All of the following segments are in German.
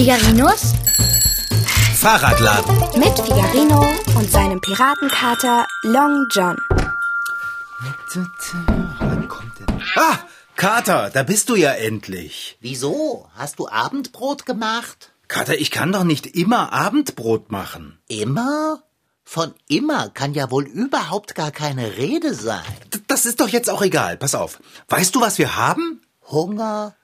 Figarinos Fahrradladen. mit Figarino und seinem Piratenkater Long John. Wann kommt denn? Ah, Kater, da bist du ja endlich. Wieso? Hast du Abendbrot gemacht? Kater, ich kann doch nicht immer Abendbrot machen. Immer? Von immer kann ja wohl überhaupt gar keine Rede sein. D das ist doch jetzt auch egal. Pass auf. Weißt du, was wir haben? Hunger?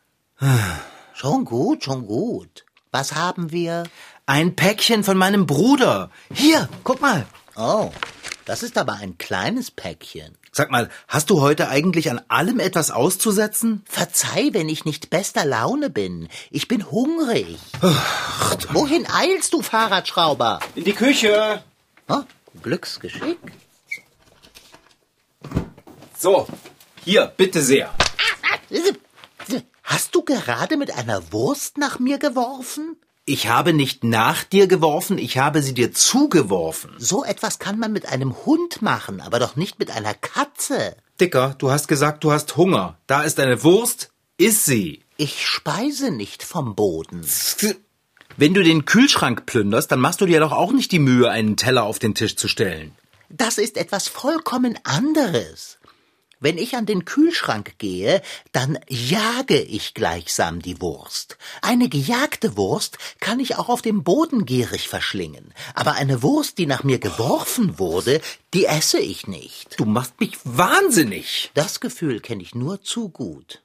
Schon gut, schon gut. Was haben wir? Ein Päckchen von meinem Bruder. Hier, guck mal. Oh, das ist aber ein kleines Päckchen. Sag mal, hast du heute eigentlich an allem etwas auszusetzen? Verzeih, wenn ich nicht bester Laune bin. Ich bin hungrig. Wohin eilst du, Fahrradschrauber? In die Küche. Oh, Glücksgeschick. So, hier, bitte sehr. Hast du gerade mit einer Wurst nach mir geworfen? Ich habe nicht nach dir geworfen, ich habe sie dir zugeworfen. So etwas kann man mit einem Hund machen, aber doch nicht mit einer Katze. Dicker, du hast gesagt, du hast Hunger. Da ist eine Wurst, iss sie. Ich speise nicht vom Boden. Wenn du den Kühlschrank plünderst, dann machst du dir doch auch nicht die Mühe, einen Teller auf den Tisch zu stellen. Das ist etwas vollkommen anderes. Wenn ich an den Kühlschrank gehe, dann jage ich gleichsam die Wurst. Eine gejagte Wurst kann ich auch auf dem Boden gierig verschlingen. Aber eine Wurst, die nach mir geworfen wurde, die esse ich nicht. Du machst mich wahnsinnig. Das Gefühl kenne ich nur zu gut.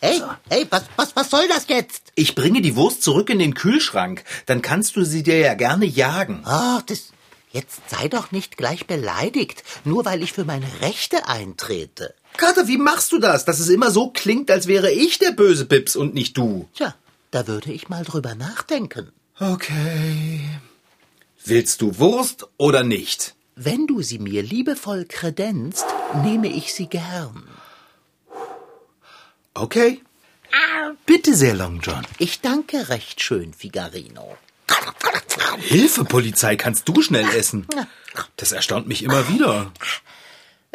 Hey, hey, was, was, was soll das jetzt? Ich bringe die Wurst zurück in den Kühlschrank, dann kannst du sie dir ja gerne jagen. Ach, das, jetzt sei doch nicht gleich beleidigt, nur weil ich für meine Rechte eintrete. Kater, wie machst du das, dass es immer so klingt, als wäre ich der böse Pips und nicht du? Tja, da würde ich mal drüber nachdenken. Okay. Willst du Wurst oder nicht? Wenn du sie mir liebevoll kredenzt, nehme ich sie gern. Okay. Bitte sehr, Long John. Ich danke recht schön, Figarino. Hilfe, Polizei, kannst du schnell essen? Das erstaunt mich immer wieder.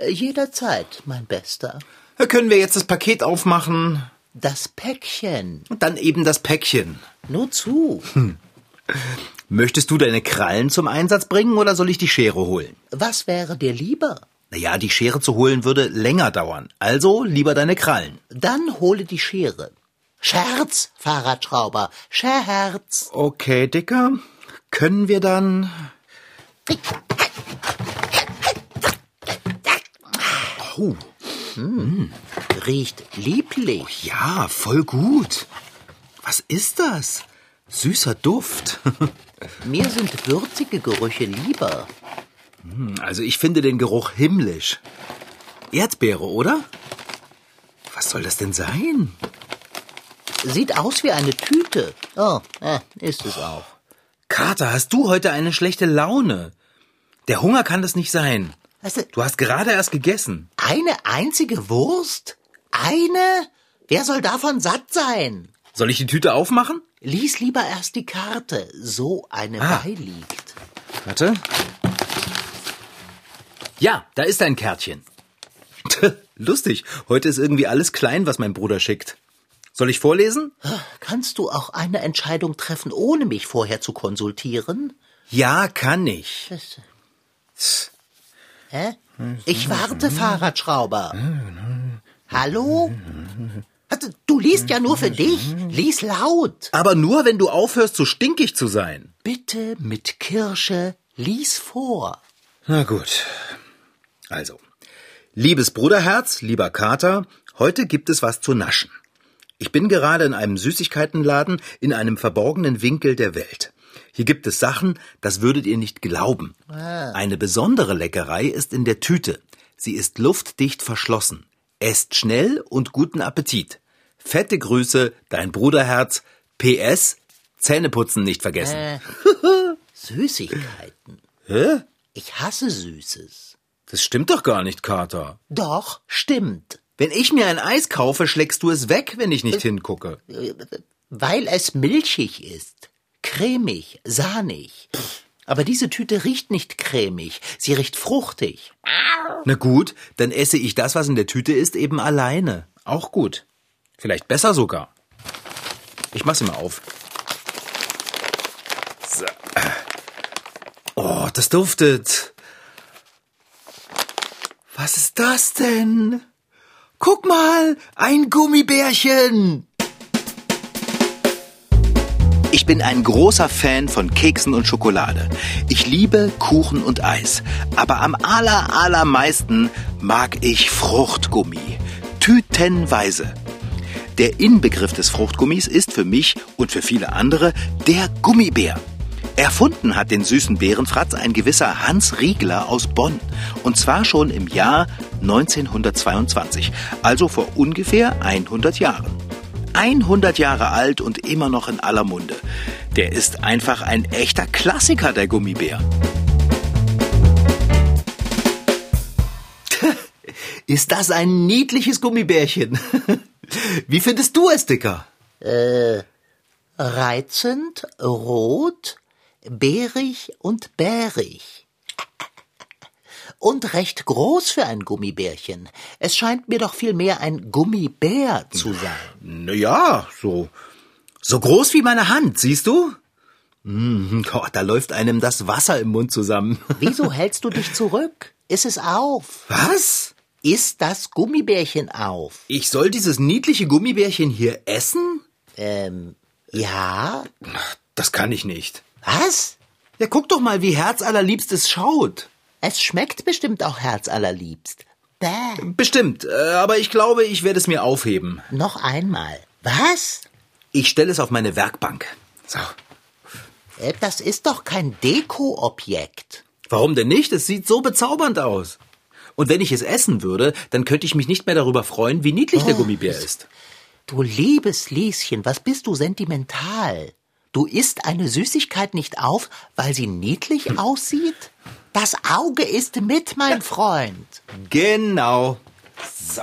Jederzeit, mein Bester. Können wir jetzt das Paket aufmachen? Das Päckchen. Und dann eben das Päckchen. Nur zu. Möchtest du deine Krallen zum Einsatz bringen oder soll ich die Schere holen? Was wäre dir lieber? Naja, die Schere zu holen würde länger dauern. Also lieber deine Krallen. Dann hole die Schere. Scherz, Fahrradschrauber, Scherz. Okay, Dicker. Können wir dann. Oh, Riecht lieblich. ja, voll gut. Was ist das? Süßer Duft. Mir sind würzige Gerüche lieber. Also ich finde den Geruch himmlisch. Erdbeere, oder? Was soll das denn sein? Sieht aus wie eine Tüte. Oh, äh, ist es auch. Kater, hast du heute eine schlechte Laune? Der Hunger kann das nicht sein. Weißt du, Du hast gerade erst gegessen. eine einzige Wurst? Eine? Wer soll davon satt sein? Soll ich die Tüte aufmachen? Lies lieber erst die Karte. So eine Ah. beiliegt. Warte. Ja, da ist ein Kärtchen. Lustig. Heute ist irgendwie alles klein, was mein Bruder schickt. Soll ich vorlesen? Kannst du auch eine Entscheidung treffen, ohne mich vorher zu konsultieren? Ja, kann ich. Hä? Ich warte, Fahrradschrauber. Hallo? Du liest ja nur für dich. Lies laut. Aber nur, wenn du aufhörst, so stinkig zu sein. Bitte mit Kirsche, lies vor. Na gut. Also. Liebes Bruderherz, lieber Kater, heute gibt es was zu naschen. Ich bin gerade in einem Süßigkeitenladen in einem verborgenen Winkel der Welt. Hier gibt es Sachen, das würdet ihr nicht glauben. Eine besondere Leckerei ist in der Tüte. Sie ist luftdicht verschlossen. Esst schnell und guten Appetit. Fette Grüße, dein Bruderherz. PS, Zähneputzen nicht vergessen. Süßigkeiten. Hä? Ich hasse Süßes. Das stimmt doch gar nicht, Kater. Doch, stimmt. Wenn ich mir ein Eis kaufe, schlägst du es weg, wenn ich nicht hingucke. Weil es milchig ist. Cremig, sahnig. Aber diese Tüte riecht nicht cremig, sie riecht fruchtig. Na gut, dann esse ich das, was in der Tüte ist, eben alleine. Auch gut. Vielleicht besser sogar. Ich mach sie mal auf. Oh, das duftet. Was ist das denn? Guck mal, ein Gummibärchen. Ich bin ein großer Fan von Keksen und Schokolade. Ich liebe Kuchen und Eis. Aber am aller, allermeisten mag ich Fruchtgummi. Tütenweise. Der Inbegriff des Fruchtgummis ist für mich und für viele andere der Gummibär. Erfunden hat den süßen Bärenfratz ein gewisser Hans Riegler aus Bonn. Und zwar schon im Jahr 1922, also vor ungefähr 100 Jahren. 100 Jahre alt und immer noch in aller Munde. Der ist einfach ein echter Klassiker, der Gummibär. Ist das ein niedliches Gummibärchen? Wie findest du es, Dicker? Reizend, rot, beerig und bärig. Und recht groß für ein Gummibärchen. Es scheint mir doch vielmehr ein Gummibär zu sein. Naja, so, so groß wie meine Hand, siehst du? Mm, oh, da läuft einem das Wasser im Mund zusammen. Wieso hältst du dich zurück? Iss es auf. Was? Iss das Gummibärchen auf. Ich soll dieses niedliche Gummibärchen hier essen? Ähm, ja? Das kann ich nicht. Was? Ja, guck doch mal, wie herzallerliebst es schaut. Es schmeckt bestimmt auch herzallerliebst. Bäh. Bestimmt, äh, aber ich glaube, ich werde es mir aufheben. Noch einmal. Was? Ich stelle es auf meine Werkbank. So. Äh, Das ist doch kein Dekoobjekt. Warum denn nicht? Es sieht so bezaubernd aus. Und wenn ich es essen würde, dann könnte ich mich nicht mehr darüber freuen, wie niedlich der Gummibär ist. Du liebes Lieschen, was bist du sentimental? Du isst eine Süßigkeit nicht auf, weil sie niedlich aussieht? Das Auge ist mit, mein Freund. Genau. So.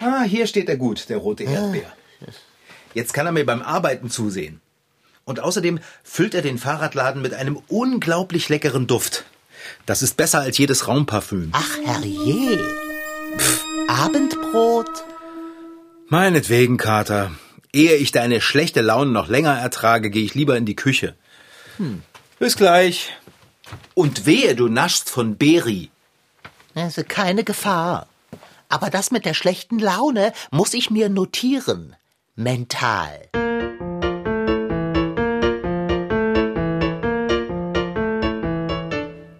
Ah, hier steht er gut, der rote Erdbeer. Jetzt kann er mir beim Arbeiten zusehen. Und außerdem füllt er den Fahrradladen mit einem unglaublich leckeren Duft. Das ist besser als jedes Raumparfüm. Ach, herrje. Pff, Abendbrot? Meinetwegen, Kater. Ehe ich deine schlechte Laune noch länger ertrage, gehe ich lieber in die Küche. Bis gleich. Und wehe, du naschst von Beri. Also keine Gefahr. Aber das mit der schlechten Laune muss ich mir notieren. Mental.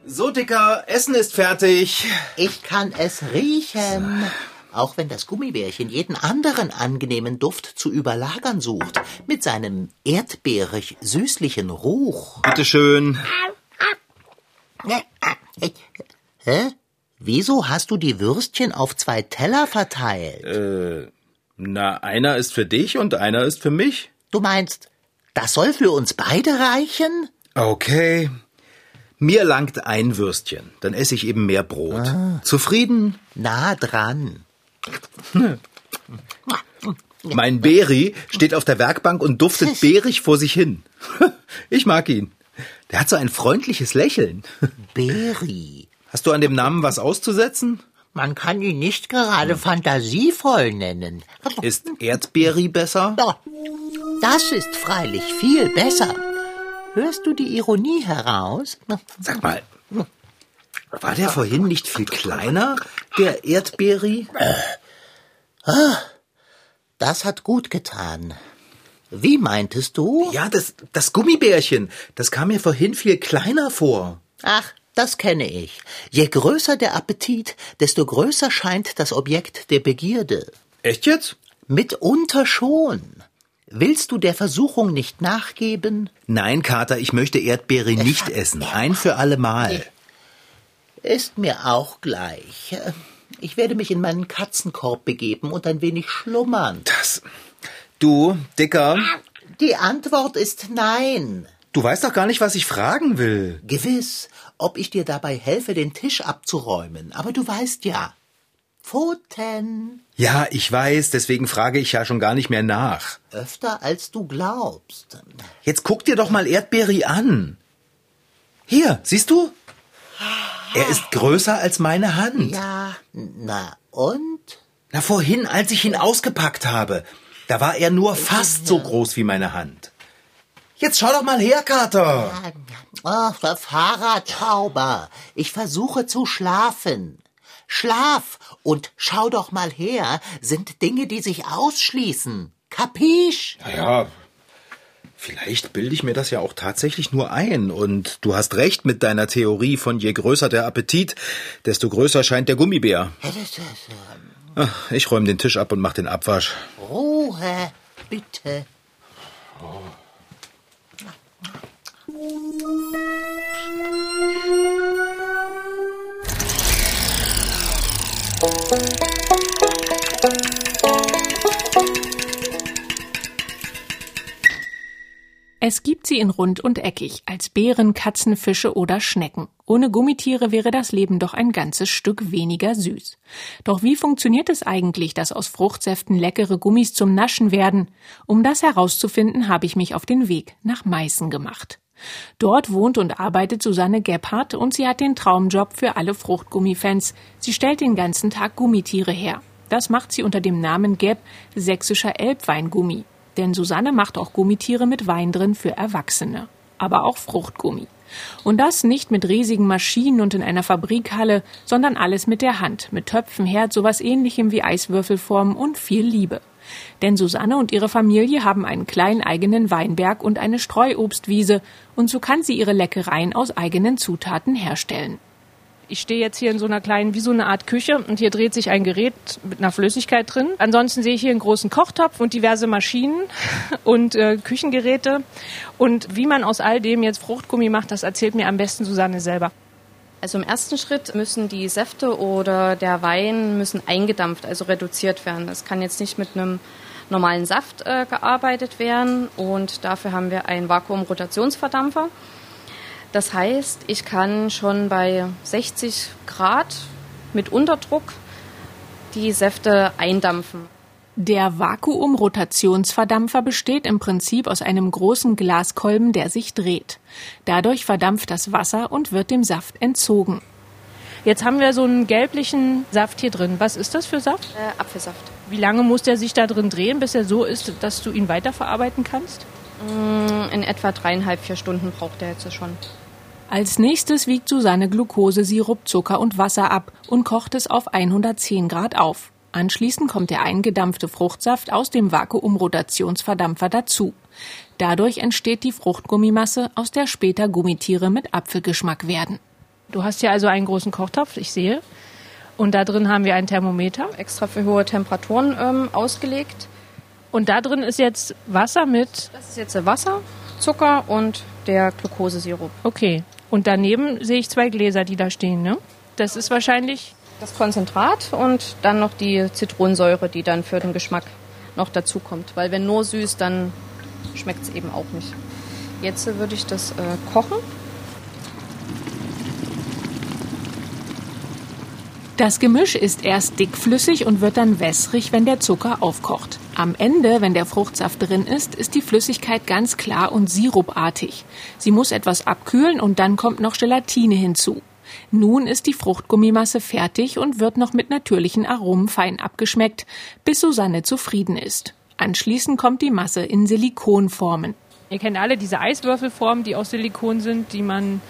So, Dicker, Essen ist fertig. Ich kann es riechen. Auch wenn das Gummibärchen jeden anderen angenehmen Duft zu überlagern sucht, mit seinem erdbeerig süßlichen Ruch. Bitteschön. Hä? Wieso hast du die Würstchen auf zwei Teller verteilt? Na, einer ist für dich und einer ist für mich. Du meinst, das soll für uns beide reichen? Okay. Mir langt ein Würstchen, dann esse ich eben mehr Brot. Zufrieden? Nah dran. Mein Beri steht auf der Werkbank und duftet beerig vor sich hin. Ich mag ihn. Der hat so ein freundliches Lächeln. Beri. Hast du an dem Namen was auszusetzen? Man kann ihn nicht gerade fantasievoll nennen. Ist Erdbeeri besser? Ja, das ist freilich viel besser. Hörst du die Ironie heraus? Sag mal, war der vorhin nicht viel kleiner, der Erdbeeri? Das hat gut getan. Wie meintest du? Ja, das, das Gummibärchen, das kam mir vorhin viel kleiner vor. Ach, das kenne ich. Je größer der Appetit, desto größer scheint das Objekt der Begierde. Echt jetzt? Mitunter schon. Willst du der Versuchung nicht nachgeben? Nein, Kater, ich möchte Erdbeere nicht essen. Ein für alle Mal. Ist mir auch gleich. Ich werde mich in meinen Katzenkorb begeben und ein wenig schlummern. Das. Du, Dicker, Die Antwort ist nein. du weißt doch gar nicht, was ich fragen will. Gewiss, ob ich dir dabei helfe, den Tisch abzuräumen. Aber du weißt ja. Pfoten. Ja, ich weiß, deswegen frage ich ja schon gar nicht mehr nach. Öfter als du glaubst. Jetzt guck dir doch mal Erdbeeri an. Hier, siehst du? Er ist größer als meine Hand. Ja, na und? Na, vorhin, als ich ihn ausgepackt habe, da war er nur fast so groß wie meine Hand. Jetzt schau doch mal her, Kater. Ach, der Fahrradschrauber. Ich versuche zu schlafen. Schlaf und schau doch mal her, sind Dinge, die sich ausschließen. Kapisch? Naja, vielleicht bilde ich mir das ja auch tatsächlich nur ein. Und du hast recht mit deiner Theorie von je größer der Appetit, desto größer scheint der Gummibär. Ach, ich räume den Tisch ab und mach den Abwasch. Ruhe, bitte. Es gibt sie in rund und eckig, als Beeren, Katzen, Fische oder Schnecken. Ohne Gummitiere wäre das Leben doch ein ganzes Stück weniger süß. Doch wie funktioniert es eigentlich, dass aus Fruchtsäften leckere Gummis zum Naschen werden? Um das herauszufinden, habe ich mich auf den Weg nach Meißen gemacht. Dort wohnt und arbeitet Susanne Gebhardt und sie hat den Traumjob für alle Fruchtgummifans. Sie stellt den ganzen Tag Gummitiere her. Das macht sie unter dem Namen Geb sächsischer Elbweingummi. Denn Susanne macht auch Gummitiere mit Wein drin für Erwachsene. Aber auch Fruchtgummi. Und das nicht mit riesigen Maschinen und in einer Fabrikhalle, sondern alles mit der Hand, mit Töpfen, Herd, sowas ähnlichem wie Eiswürfelformen und viel Liebe. Denn Susanne und ihre Familie haben einen kleinen eigenen Weinberg und eine Streuobstwiese, und so kann sie ihre Leckereien aus eigenen Zutaten herstellen. Ich stehe jetzt hier in so einer kleinen, wie so eine Art Küche und hier dreht sich ein Gerät mit einer Flüssigkeit drin. Ansonsten sehe ich hier einen großen Kochtopf und diverse Maschinen und äh, Küchengeräte. Und wie man aus all dem jetzt Fruchtgummi macht, das erzählt mir am besten Susanne selber. Also im ersten Schritt müssen die Säfte oder der Wein müssen eingedampft, also reduziert werden. Das kann jetzt nicht mit einem normalen Saft äh, gearbeitet werden und dafür haben wir einen Vakuumrotationsverdampfer. Das heißt, ich kann schon bei 60 Grad mit Unterdruck die Säfte eindampfen. Der Vakuumrotationsverdampfer besteht im Prinzip aus einem großen Glaskolben, der sich dreht. Dadurch verdampft das Wasser und wird dem Saft entzogen. Jetzt haben wir so einen gelblichen Saft hier drin. Was ist das für Saft? Äh, Apfelsaft. Wie lange muss der sich da drin drehen, bis er so ist, dass du ihn weiterverarbeiten kannst? Mm, in etwa dreieinhalb, vier Stunden braucht er jetzt schon. Als nächstes wiegt Susanne Glucose, Sirup, Zucker und Wasser ab und kocht es auf 110 Grad auf. Anschließend kommt der eingedampfte Fruchtsaft aus dem Vakuumrotationsverdampfer dazu. Dadurch entsteht die Fruchtgummimasse, aus der später Gummitiere mit Apfelgeschmack werden. Du hast hier also einen großen Kochtopf, ich sehe. Und da drin haben wir ein Thermometer. Extra für hohe Temperaturen ähm, ausgelegt. Und da drin ist jetzt Wasser mit. Das ist jetzt Wasser, Zucker und der Glukosesirup. Okay. Und daneben sehe ich zwei Gläser, die da stehen, ne? Das ist wahrscheinlich das Konzentrat und dann noch die Zitronensäure, die dann für den Geschmack noch dazu kommt. Weil wenn nur süß, dann schmeckt es eben auch nicht. Jetzt würde ich das äh, kochen. Das Gemisch ist erst dickflüssig und wird dann wässrig, wenn der Zucker aufkocht. Am Ende, wenn der Fruchtsaft drin ist, ist die Flüssigkeit ganz klar und sirupartig. Sie muss etwas abkühlen und dann kommt noch Gelatine hinzu. Nun ist die Fruchtgummimasse fertig und wird noch mit natürlichen Aromen fein abgeschmeckt, bis Susanne zufrieden ist. Anschließend kommt die Masse in Silikonformen. Ihr kennt alle diese Eiswürfelformen, die aus Silikon sind, die man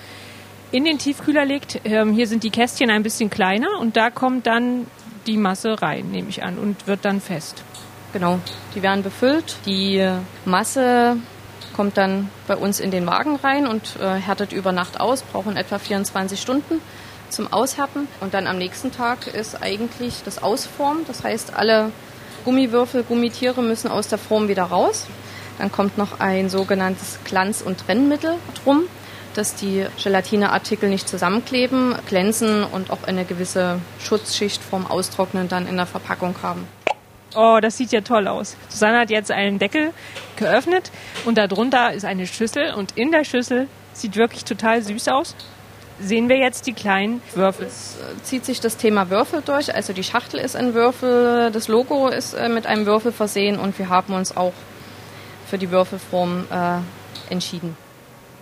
in den Tiefkühler legt. Ähm, hier sind die Kästchen ein bisschen kleiner und da kommt dann die Masse rein, nehme ich an, und wird dann fest. Genau, die werden befüllt. Die Masse kommt dann bei uns in den Wagen rein und äh, härtet über Nacht aus, brauchen etwa 24 Stunden zum Aushärten. Und dann am nächsten Tag ist eigentlich das Ausformen. Das heißt, alle Gummiwürfel, Gummitiere müssen aus der Form wieder raus. Dann kommt noch ein sogenanntes Glanz- und Trennmittel drum, dass die Gelatineartikel nicht zusammenkleben, glänzen und auch eine gewisse Schutzschicht vorm Austrocknen dann in der Verpackung haben. Oh, das sieht ja toll aus. Susanne hat jetzt einen Deckel geöffnet und darunter ist eine Schüssel und in der Schüssel sieht wirklich total süß aus. Sehen wir jetzt die kleinen Würfel? Es äh, zieht sich das Thema Würfel durch. Also die Schachtel ist ein Würfel, das Logo ist äh, mit einem Würfel versehen und wir haben uns auch für die Würfelform äh, entschieden.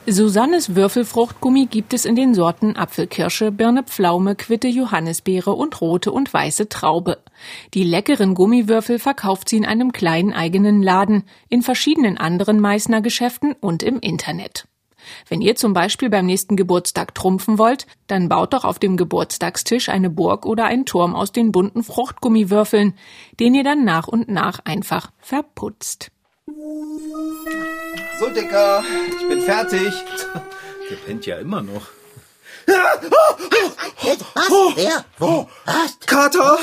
Susannes Würfelfruchtgummi gibt es in den Sorten Apfelkirsche, Birne Pflaume, Quitte, Johannisbeere und rote und weiße Traube. Die leckeren Gummiwürfel verkauft sie in einem kleinen eigenen Laden, in verschiedenen anderen Meißner Geschäften und im Internet. Wenn ihr zum Beispiel beim nächsten Geburtstag trumpfen wollt, dann baut doch auf dem Geburtstagstisch eine Burg oder einen Turm aus den bunten Fruchtgummiwürfeln, den ihr dann nach und nach einfach verputzt. So, Dicker, ich bin fertig. Der pennt ja immer noch. Was? Wer? Wo? Was? Kater!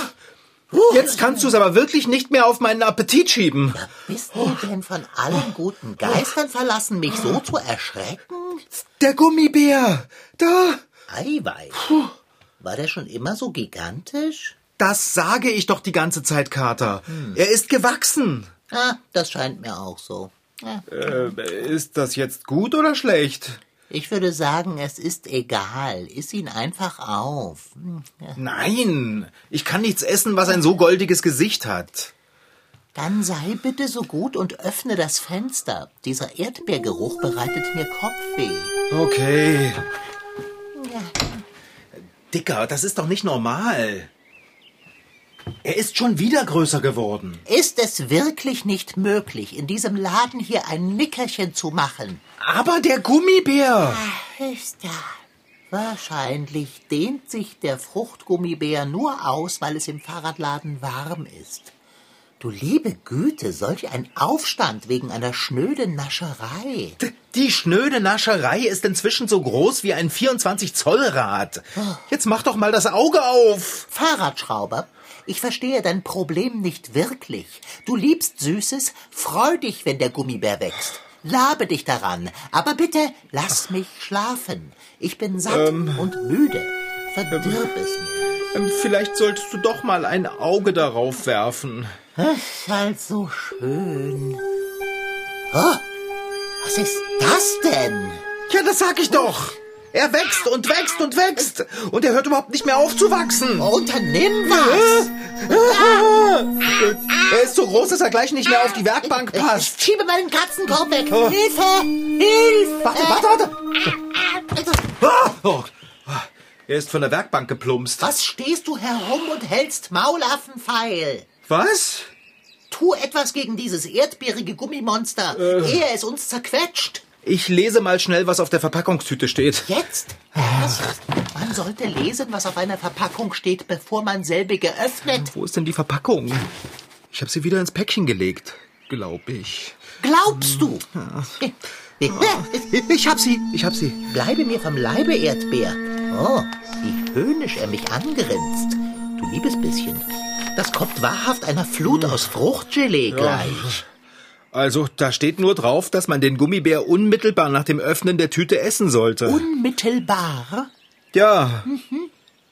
Jetzt kannst du es aber wirklich nicht mehr auf meinen Appetit schieben. Bist du denn von allen guten Geistern verlassen, mich so zu erschrecken? Der Gummibär! Da! Eiweiß. War der schon immer so gigantisch? Das sage ich doch die ganze Zeit, Kater. Er ist gewachsen. Ah, das scheint mir auch so. Ja. Äh, ist das jetzt gut oder schlecht? Ich würde sagen, es ist egal. Iss ihn einfach auf. Hm, ja. Nein, ich kann nichts essen, was ein so goldiges Gesicht hat. Dann sei bitte so gut und öffne das Fenster. Dieser Erdbeergeruch bereitet mir Kopfweh. Okay. Ja. Dicker, das ist doch nicht normal. Er ist schon wieder größer geworden. Ist es wirklich nicht möglich, in diesem Laden hier ein Nickerchen zu machen? Aber der Gummibär! Ach, ist ja. Wahrscheinlich dehnt sich der Fruchtgummibär nur aus, weil es im Fahrradladen warm ist. Du liebe Güte, solch ein Aufstand wegen einer schnöden Nascherei. Die schnöde Nascherei ist inzwischen so groß wie ein 24-Zoll-Rad. Jetzt mach doch mal das Auge auf. Fahrradschrauber, ich verstehe dein Problem nicht wirklich. Du liebst Süßes, freu dich, wenn der Gummibär wächst. Labe dich daran, aber bitte lass mich schlafen. Ich bin satt und müde. Verdirb es mir. Ähm, Vielleicht solltest du doch mal ein Auge darauf werfen. Ist halt so schön. Oh, was ist das denn? Ja, das sag ich doch. Er wächst und wächst und wächst. Und er hört überhaupt nicht mehr auf zu wachsen. Unternimm was! Er ist so groß, dass er gleich nicht mehr auf die Werkbank passt. Ich schiebe meinen Katzenkorb weg. Hilfe! Hilfe! Warte, warte, warte. Ah! Oh. Er ist von der Werkbank geplumpst. Was stehst du herum und hältst Maulaffenpfeil? Was? Tu etwas gegen dieses erdbeerige Gummimonster, ehe es uns zerquetscht. Ich lese mal schnell, was auf der Verpackungstüte steht. Jetzt? Was? Man sollte lesen, was auf einer Verpackung steht, bevor man selbige öffnet. Wo ist denn die Verpackung? Ich habe sie wieder ins Päckchen gelegt, glaube ich. Glaubst du? Ich hab sie, ich hab sie. Bleibe mir vom Leibe, Erdbeer. Oh, wie höhnisch er mich angrinst. Du liebes bisschen. Das kommt wahrhaft einer Flut aus Fruchtgelee gleich. Also, da steht nur drauf, dass man den Gummibär unmittelbar nach dem Öffnen der Tüte essen sollte. Unmittelbar? ja,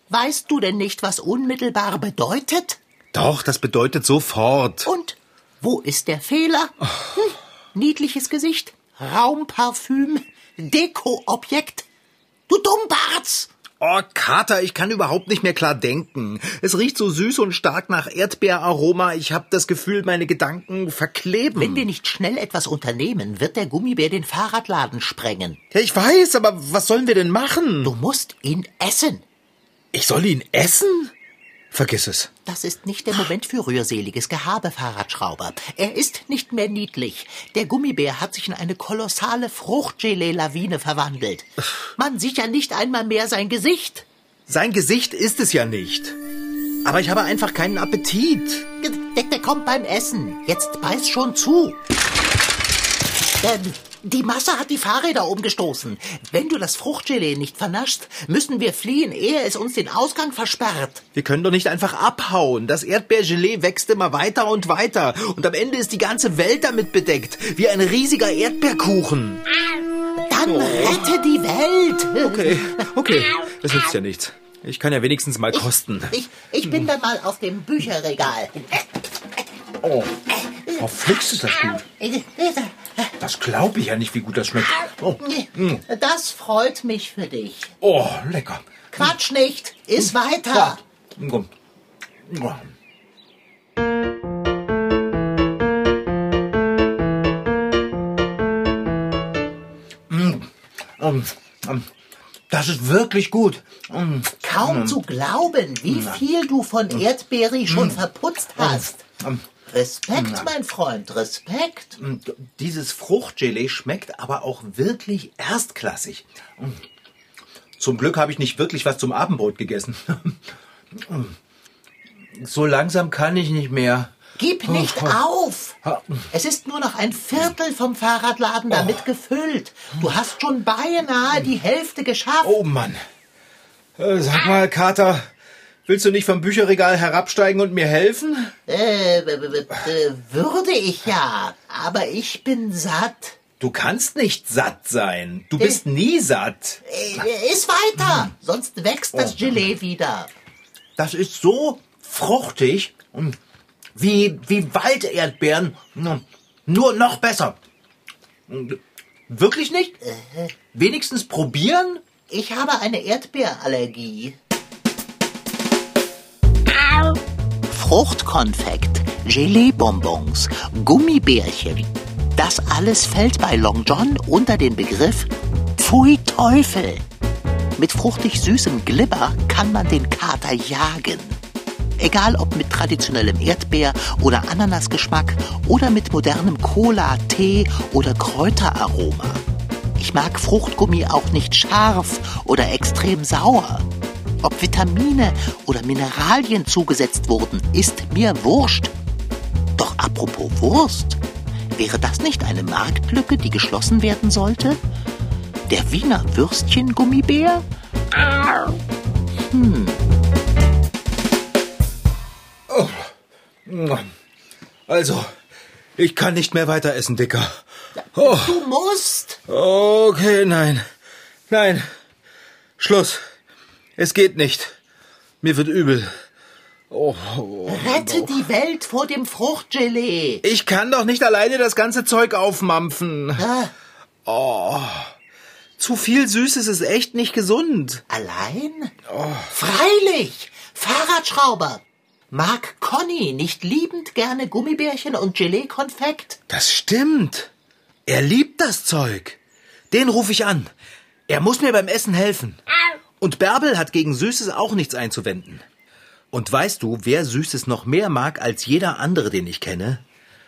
Weißt du denn nicht, was unmittelbar bedeutet? doch, das bedeutet sofort. Und wo ist der Fehler? Hm, niedliches Gesicht, Raumparfüm, Dekoobjekt. Du Dummbarts! Oh, Kater, ich kann überhaupt nicht mehr klar denken. Es riecht so süß und stark nach Erdbeeraroma. Ich habe das Gefühl, meine Gedanken verkleben. Wenn wir nicht schnell etwas unternehmen, wird der Gummibär den Fahrradladen sprengen. ja, ich weiß, aber was sollen wir denn machen? Du musst ihn essen. Ich soll ihn essen? Vergiss es. Das ist nicht der Moment für rührseliges Gehabe, Fahrradschrauber. Er ist nicht mehr niedlich. Der Gummibär hat sich in eine kolossale Fruchtgelee-Lawine verwandelt. Man sieht ja nicht einmal mehr sein Gesicht. Sein Gesicht ist es ja nicht. Aber ich habe einfach keinen Appetit. Der, der kommt beim Essen. Jetzt beiß schon zu. Denn die Masse hat die Fahrräder umgestoßen. Wenn du das Fruchtgelee nicht vernaschst, müssen wir fliehen, ehe es uns den Ausgang versperrt. Wir können doch nicht einfach abhauen. Das Erdbeergelee wächst immer weiter und weiter. Und am Ende ist die ganze Welt damit bedeckt. Wie ein riesiger Erdbeerkuchen. Dann rette die Welt. Okay, okay. Das nützt ja nichts. Ich kann ja wenigstens mal kosten. Ich, ich bin dann mal auf dem Bücherregal. Oh, oh Flix ist das gut. Das glaube ich ja nicht, wie gut das schmeckt. Oh, Das freut mich für dich. oh lecker. Quatsch nicht. Iss weiter. Komm. Oh. Mm, ähm, ähm, Das ist wirklich gut. Mm, Kaum zu glauben, wie viel du von Erdbeere schon verputzt hast. Respekt, mein Freund, Respekt. Dieses Fruchtgelee schmeckt aber auch wirklich erstklassig. Zum Glück habe ich nicht wirklich was zum Abendbrot gegessen. So langsam kann ich nicht mehr. Gib nicht auf! Es ist nur noch ein Viertel vom Fahrradladen damit gefüllt. Du hast schon beinahe die Hälfte geschafft. Oh Mann. Äh, Sag mal, Kater, willst du nicht vom Bücherregal herabsteigen und mir helfen? Äh, würde ich ja, aber ich bin satt. Du kannst nicht satt sein. Du bist nie satt. Äh, Iss weiter, sonst wächst das Gelee wieder. Das ist so fruchtig und wie, wie Walderdbeeren. Nur noch besser. Wirklich nicht? Wenigstens probieren? Ich habe eine Erdbeerallergie. Fruchtkonfekt, Gelee-Bonbons, Gummibärchen. Das alles fällt bei Long John unter den Begriff Pfui Teufel. Mit fruchtig süßem Glibber kann man den Kater jagen. Egal ob mit traditionellem Erdbeer- oder Ananasgeschmack oder mit modernem Cola, Tee oder Kräuteraroma. Ich mag Fruchtgummi auch nicht scharf oder extrem sauer. Ob Vitamine oder Mineralien zugesetzt wurden, ist mir wurscht. Doch apropos Wurst, wäre das nicht eine Marktlücke, die geschlossen werden sollte? Der Wiener Würstchen-Gummibär? Also, ich kann nicht mehr weiter essen, Dicker. Oh, Du musst! okay, nein. Nein. Schluss. Es geht nicht. Mir wird übel. Oh, oh. Rette die Welt vor dem Fruchtgelee! Ich kann doch nicht alleine das ganze Zeug aufmampfen. Oh. Ah, Zu viel Süßes ist echt nicht gesund. allein? Freilich! Fahrradschrauber! Mag Conny nicht liebend gerne Gummibärchen und Gelee-Konfekt? Das stimmt. Er liebt das Zeug. Den rufe ich an. Er muss mir beim Essen helfen. Und Bärbel hat gegen Süßes auch nichts einzuwenden. Und weißt du, wer Süßes noch mehr mag als jeder andere, den ich kenne?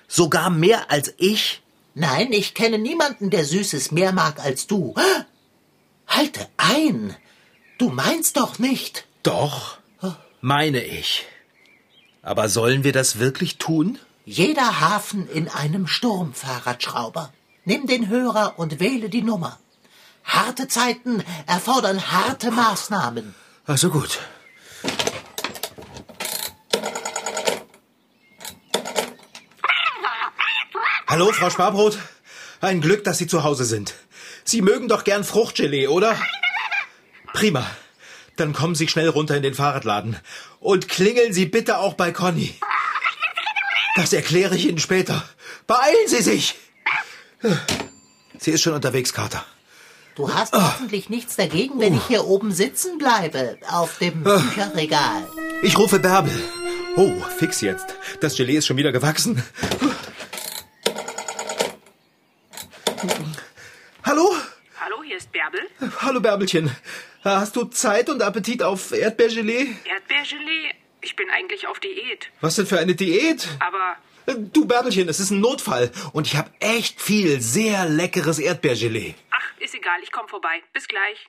Sogar mehr als ich. Nein, ich kenne niemanden, der Süßes mehr mag als du. Halte ein! Du meinst doch nicht. Doch, meine ich. Aber sollen wir das wirklich tun? Jeder Hafen in einem Sturm, Fahrradschrauber. Nimm den Hörer und wähle die Nummer. Harte Zeiten erfordern harte Maßnahmen. Also gut. Hallo, Frau Sparbrot. Ein Glück, dass Sie zu Hause sind. Sie mögen doch gern Fruchtgelee, oder? Prima. Dann kommen Sie schnell runter in den Fahrradladen. Und klingeln Sie bitte auch bei Conny. Das erkläre ich Ihnen später. Beeilen Sie sich! Sie ist schon unterwegs, Kater. Du hast hoffentlich nichts dagegen, wenn ich hier oben sitzen bleibe, auf dem Bücherregal. Ich rufe Bärbel. Oh, fix jetzt. Das Gelee ist schon wieder gewachsen. Hallo? Hallo, hier ist Bärbel. Hallo Bärbelchen. Hast du Zeit und Appetit auf Erdbeergelee? Erdbeergelee? Ich bin eigentlich auf Diät. Was denn für eine Diät? Aber Du Bärbelchen, es ist ein Notfall und ich habe echt viel sehr leckeres Erdbeergelee. ach, ist egal, ich komm vorbei. Bis gleich.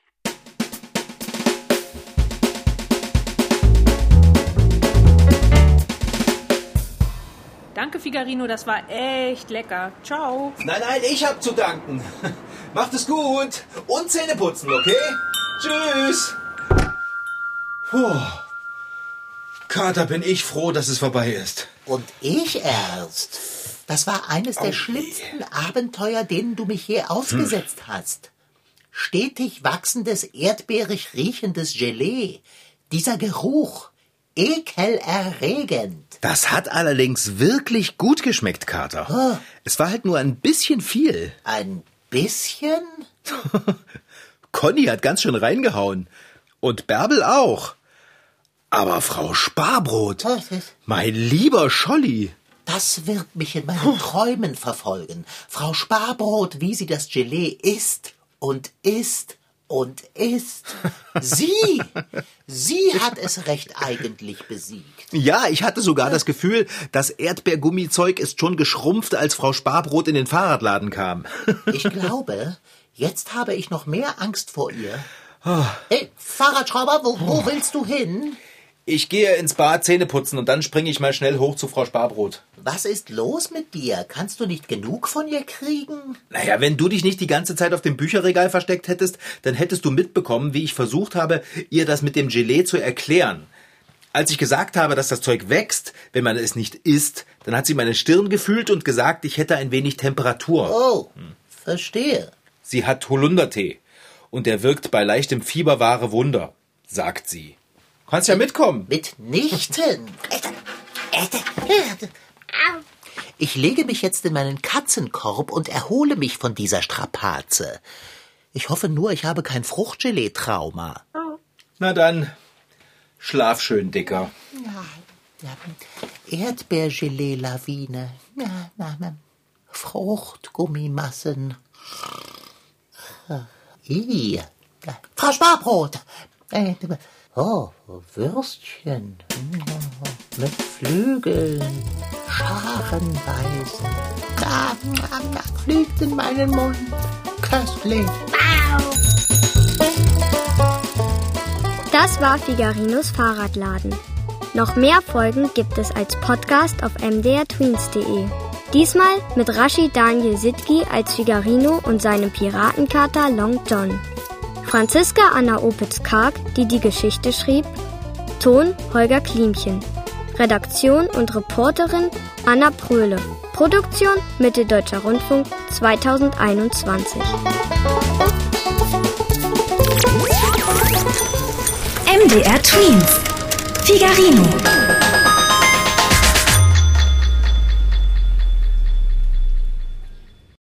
Danke, Figarino, das war echt lecker. Ciao. Nein, nein, ich hab zu danken. Macht es gut und Zähne putzen, okay? Tschüss. Puh. Kater, bin ich froh, dass es vorbei ist. Und ich erst. Das war eines der Oh je. schlimmsten Abenteuer, denen du mich je ausgesetzt hast. Stetig wachsendes, erdbeerig riechendes Gelee. Dieser Geruch. Ekelerregend. Das hat allerdings wirklich gut geschmeckt, Kater. Es war halt nur ein bisschen viel. Ein bisschen? Conny hat ganz schön reingehauen. Und Bärbel auch. Aber Frau Sparbrot, mein lieber Scholli, Das wird mich in meinen Träumen verfolgen. Frau Sparbrot, wie sie das Gelee isst und isst und isst. Sie, sie hat es recht eigentlich besiegt. Ja, ich hatte sogar das Gefühl, das Erdbeergummizeug ist schon geschrumpft, als Frau Sparbrot in den Fahrradladen kam. Ich glaube, jetzt habe ich noch mehr Angst vor ihr. Hey, Fahrradschrauber, wo, wo willst du hin? Ich gehe ins Bad Zähne putzen und dann springe ich mal schnell hoch zu Frau Sparbrot. Was ist los mit dir? Kannst du nicht genug von ihr kriegen? Naja, wenn du dich nicht die ganze Zeit auf dem Bücherregal versteckt hättest, dann hättest du mitbekommen, wie ich versucht habe, ihr das mit dem Gelee zu erklären. Als ich gesagt habe, dass das Zeug wächst, wenn man es nicht isst, dann hat sie meine Stirn gefühlt und gesagt, ich hätte ein wenig Temperatur. Oh, verstehe. Sie hat Holundertee. Und der wirkt bei leichtem Fieber wahre Wunder, sagt sie. Kannst ja mitkommen. Mitnichten. Ich lege mich jetzt in meinen Katzenkorb und erhole mich von dieser Strapaze. Ich hoffe nur, ich habe kein Fruchtgelee-Trauma. Na dann, schlaf schön, Dicker. Erdbeergelee-Lawine. Fruchtgummimassen. I. Frau Sparbrot. Oh, Würstchen. Mit Flügeln. Scharenweise. Da, da, da fliegt in meinen Mund. Köstlich. Das war Figarinos Fahrradladen. Noch mehr Folgen gibt es als Podcast auf mdrtweens.de. Diesmal mit Rashid Daniel Sitki als Figarino und seinem Piratenkater Long John. Franziska Anna Opitz-Karg, die die Geschichte schrieb, Ton Holger Klimchen, Redaktion und Reporterin Anna Pröhle, Produktion Mitteldeutscher Rundfunk 2021. MDR Twins. Figarino.